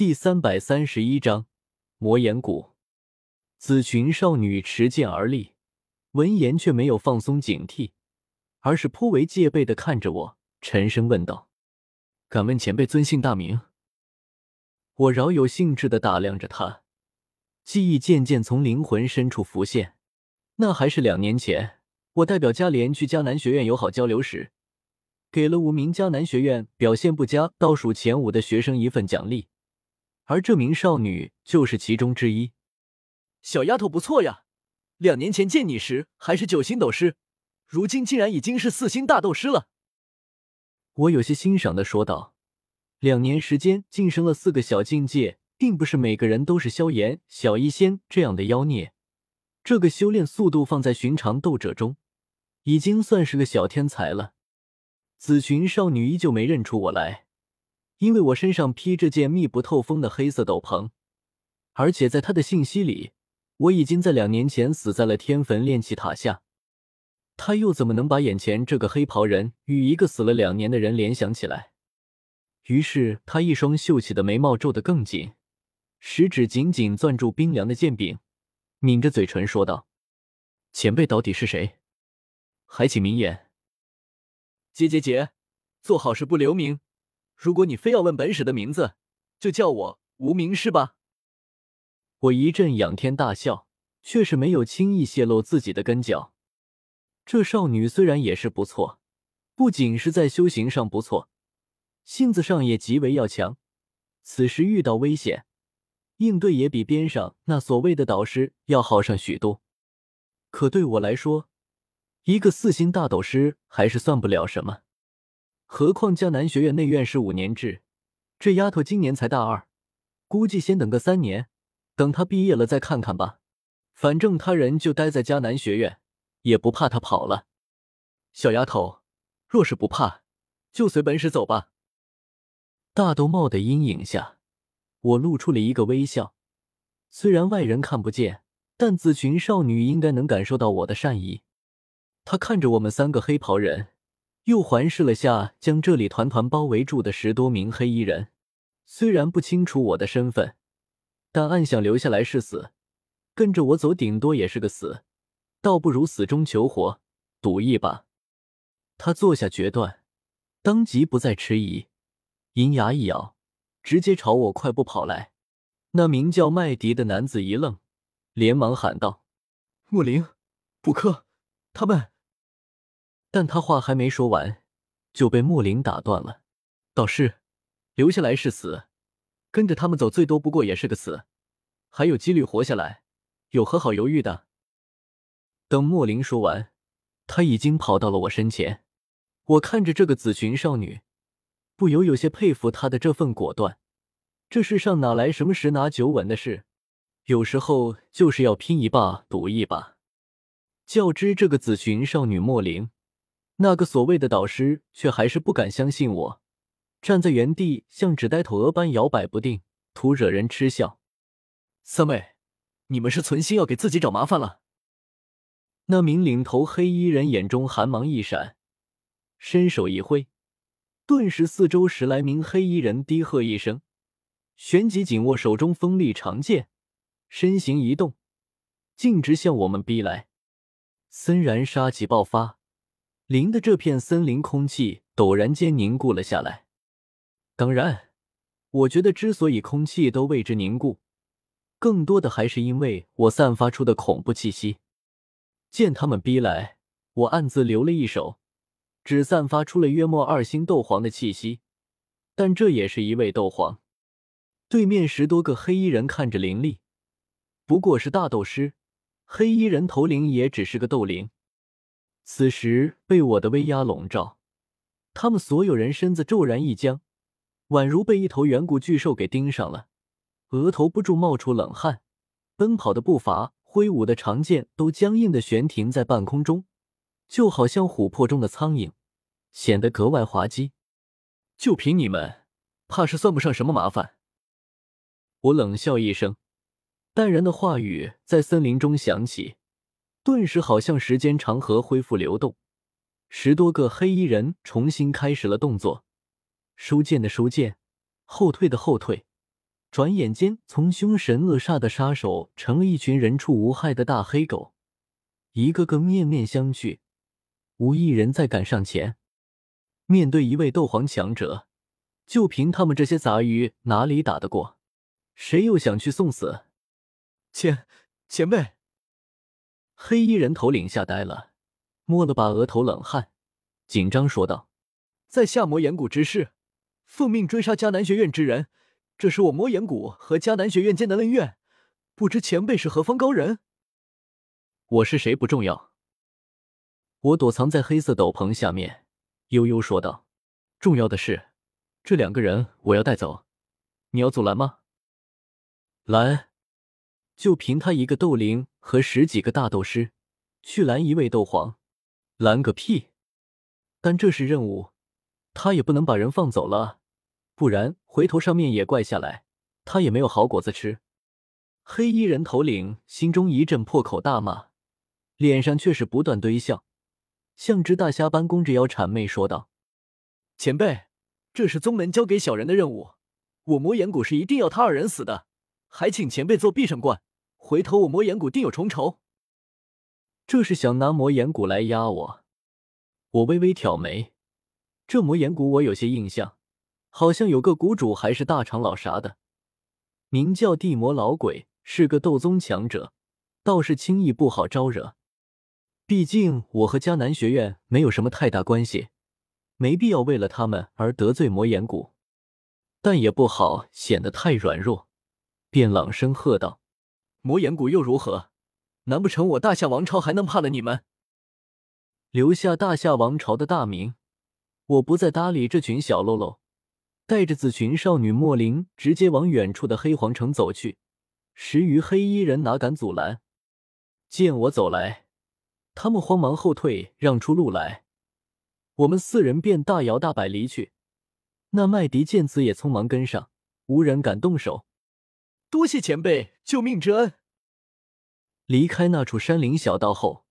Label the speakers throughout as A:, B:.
A: 第三百三十一章魔岩谷。紫裙少女持剑而立，闻言却没有放松警惕，而是颇为戒备的看着我，沉声问道：“敢问前辈尊姓大名？”我饶有兴致的打量着她，记忆渐渐从灵魂深处浮现。那还是两年前，我代表嘉联去迦南学院友好交流时，给了五名迦南学院表现不佳、倒数前五的学生一份奖励。而这名少女就是其中之一。
B: 小丫头不错呀，两年前见你时还是九星斗师，如今竟然已经是四星大斗师了。
A: 我有些欣赏的说道：“两年时间晋升了四个小境界，并不是每个人都是萧炎、小医仙这样的妖孽。这个修炼速度放在寻常斗者中，已经算是个小天才了。”紫裙少女依旧没认出我来。因为我身上披着件密不透风的黑色斗篷，而且在他的信息里，我已经在两年前死在了天坟炼气塔下。他又怎么能把眼前这个黑袍人与一个死了两年的人联想起来？于是他一双秀气的眉毛皱得更紧，食指紧紧攥住冰凉的剑柄，抿着嘴唇说道：“前辈到底是谁？还请明言。”
B: 结结结，做好事不留名。如果你非要问本使的名字，就叫我无名氏吧。
A: 我一阵仰天大笑，却是没有轻易泄露自己的根脚。这少女虽然也是不错，不仅是在修行上不错，性子上也极为要强。此时遇到危险，应对也比边上那所谓的导师要好上许多。可对我来说，一个四星大斗师还是算不了什么。何况江南学院内院是五年制，这丫头今年才大二，估计先等个三年，等她毕业了再看看吧。反正他人就待在江南学院，也不怕她跑了。
B: 小丫头，若是不怕，就随本使走吧。
A: 大兜帽的阴影下，我露出了一个微笑。虽然外人看不见，但紫裙少女应该能感受到我的善意。她看着我们三个黑袍人。又环视了下将这里团团包围住的十多名黑衣人，虽然不清楚我的身份，但暗想留下来是死，跟着我走顶多也是个死，倒不如死中求活，赌一把。他做下决断，当即不再迟疑，银牙一咬，直接朝我快步跑来。那名叫麦迪的男子一愣，连忙喊道：“
B: 莫灵，补克，他们。”
A: 但他话还没说完，就被莫林打断了。导师，留下来是死，跟着他们走最多不过也是个死，还有几率活下来，有何好犹豫的？等莫林说完，他已经跑到了我身前。我看着这个紫裙少女，不由有些佩服她的这份果断。这世上哪来什么十拿九稳的事？有时候就是要拼一把，赌一把。较之这个紫裙少女莫林。那个所谓的导师却还是不敢相信我，站在原地像纸呆头鹅般摇摆不定，徒惹人嗤笑。
B: 三妹，你们是存心要给自己找麻烦了？
A: 那名领头黑衣人眼中寒芒一闪，伸手一挥，顿时四周十来名黑衣人低喝一声，旋即紧握手中锋利长剑，身形一动，径直向我们逼来。森然杀气爆发。林的这片森林空气陡然间凝固了下来。当然，我觉得之所以空气都为之凝固，更多的还是因为我散发出的恐怖气息。见他们逼来，我暗自留了一手，只散发出了约莫二星斗皇的气息，但这也是一位斗皇。对面十多个黑衣人看着林立，不过是大斗师，黑衣人头领也只是个斗灵。此时被我的威压笼罩，他们所有人身子骤然一僵，宛如被一头远古巨兽给盯上了，额头不住冒出冷汗，奔跑的步伐、挥舞的长剑都僵硬的悬停在半空中，就好像琥珀中的苍蝇，显得格外滑稽。就凭你们，怕是算不上什么麻烦。我冷笑一声，淡然的话语在森林中响起。顿时，好像时间长河恢复流动，十多个黑衣人重新开始了动作，收剑的收剑，后退的后退，转眼间，从凶神恶煞的杀手成了一群人畜无害的大黑狗，一个个面面相觑，无一人再敢上前。面对一位斗皇强者，就凭他们这些杂鱼，哪里打得过？谁又想去送死？
B: 前前辈，
A: 黑衣人头领吓呆了，摸了把额头，冷汗，紧张说道：“
B: 在下魔岩谷之士，奉命追杀迦南学院之人。”这是我魔岩谷和迦南学院间的恩怨，不知前辈是何方高人？
A: 我是谁不重要。我躲藏在黑色斗篷下面，悠悠说道：“重要的是，这两个人我要带走，你要阻拦吗？”拦？就凭他一个斗灵和十几个大斗师，去拦一位斗皇？拦个屁！但这是任务，他也不能把人放走了。不然，回头上面也怪下来，他也没有好果子吃。黑衣人头领心中一阵破口大骂，脸上却是不断堆笑，像只大虾般弓着腰谄媚说道：“
B: 前辈，这是宗门交给小人的任务，我魔岩谷是一定要他二人死的，还请前辈做必胜冠，回头我魔岩谷定有重酬。”
A: 这是想拿魔岩谷来压我？我微微挑眉，这魔岩谷我有些印象。好像有个谷主还是大长老啥的，名叫地魔老鬼，是个斗宗强者，倒是轻易不好招惹。毕竟我和迦南学院没有什么太大关系，没必要为了他们而得罪魔岩谷，但也不好显得太软弱，便朗声喝道：“
B: 魔岩谷又如何？难不成我大夏王朝还能怕了你们？
A: 留下大夏王朝的大名，我不再搭理这群小喽啰。”带着紫裙少女莫灵直接往远处的黑皇城走去，十余黑衣人哪敢阻拦？见我走来，他们慌忙后退，让出路来。我们四人便大摇大摆离去。那麦迪见此也匆忙跟上，无人敢动手。
B: 多谢前辈救命之恩。
A: 离开那处山林小道后，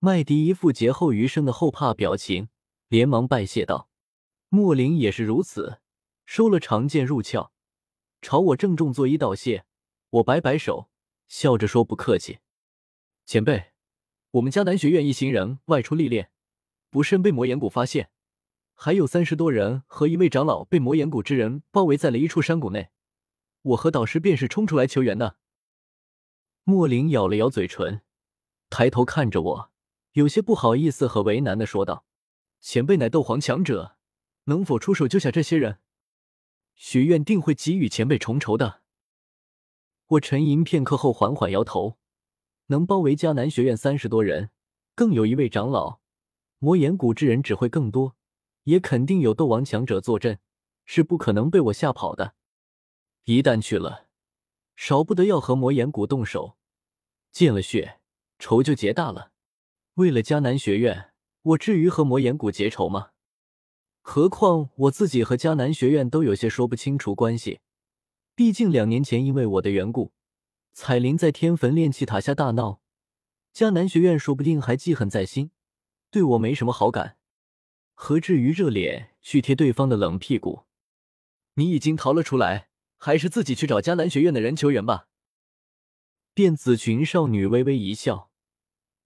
A: 麦迪一副劫后余生的后怕表情，连忙拜谢道：“莫林也是如此。”收了长剑入鞘，朝我郑重作揖道谢。我摆摆手，笑着说：“不客气，
B: 前辈。我们迦南学院一行人外出历练，不慎被魔岩谷发现，还有三十多人和一位长老被魔岩谷之人包围在了一处山谷内。我和导师便是冲出来求援的。”
A: 莫林咬了咬嘴唇，抬头看着我，有些不好意思和为难的说道：“
B: 前辈乃斗皇强者，能否出手救下这些人？”学院定会给予前辈重酬的。
A: 我沉吟片刻后，缓缓摇头。能包围迦南学院三十多人，更有一位长老，魔岩谷之人只会更多，也肯定有斗王强者坐镇，是不可能被我吓跑的。一旦去了，少不得要和魔岩谷动手，见了血，仇就结大了。为了迦南学院，我至于和魔岩谷结仇吗？何况我自己和迦南学院都有些说不清楚关系，毕竟两年前因为我的缘故，彩铃在天坟炼气塔下大闹，迦南学院说不定还记恨在心，对我没什么好感，何至于热脸去贴对方的冷屁股？
B: 你已经逃了出来，还是自己去找迦南学院的人求援吧。
A: 电紫裙少女微微一笑，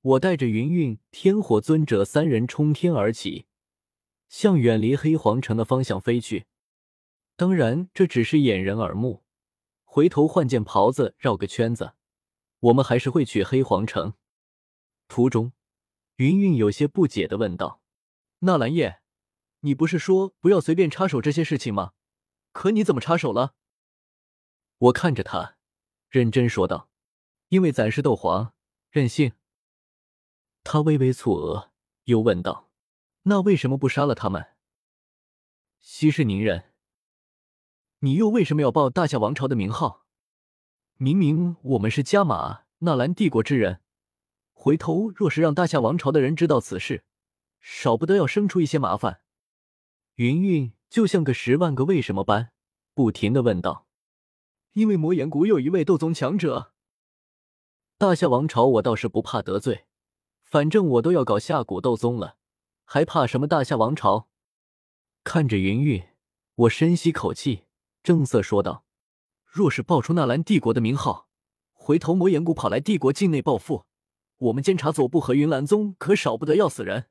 A: 我带着云韵、天火尊者三人冲天而起。向远离黑皇城的方向飞去，当然这只是掩人耳目。回头换件袍子绕个圈子，我们还是会去黑皇城。途中，云云有些不解的问道：“
B: 纳兰叶，你不是说不要随便插手这些事情吗？可你怎么插手了？”
A: 我看着他，认真说道：“因为咱是斗皇，任性。”他微微蹙额，又问道。那为什么不杀了他们？息事宁人。
B: 你又为什么要报大夏王朝的名号？明明我们是加玛纳兰帝国之人，回头若是让大夏王朝的人知道此事，少不得要生出一些麻烦。
A: 云云就像个十万个为什么般，不停的问道：“
B: 因为魔岩谷有一位斗宗强者，
A: 大夏王朝我倒是不怕得罪，反正我都要搞下古斗宗了。”还怕什么大夏王朝？看着云云，我深吸口气，正色说道：“
B: 若是报出纳兰帝国的名号，回头魔岩谷跑来帝国境内报复，我们监察左部和云岚宗可少不得要死人。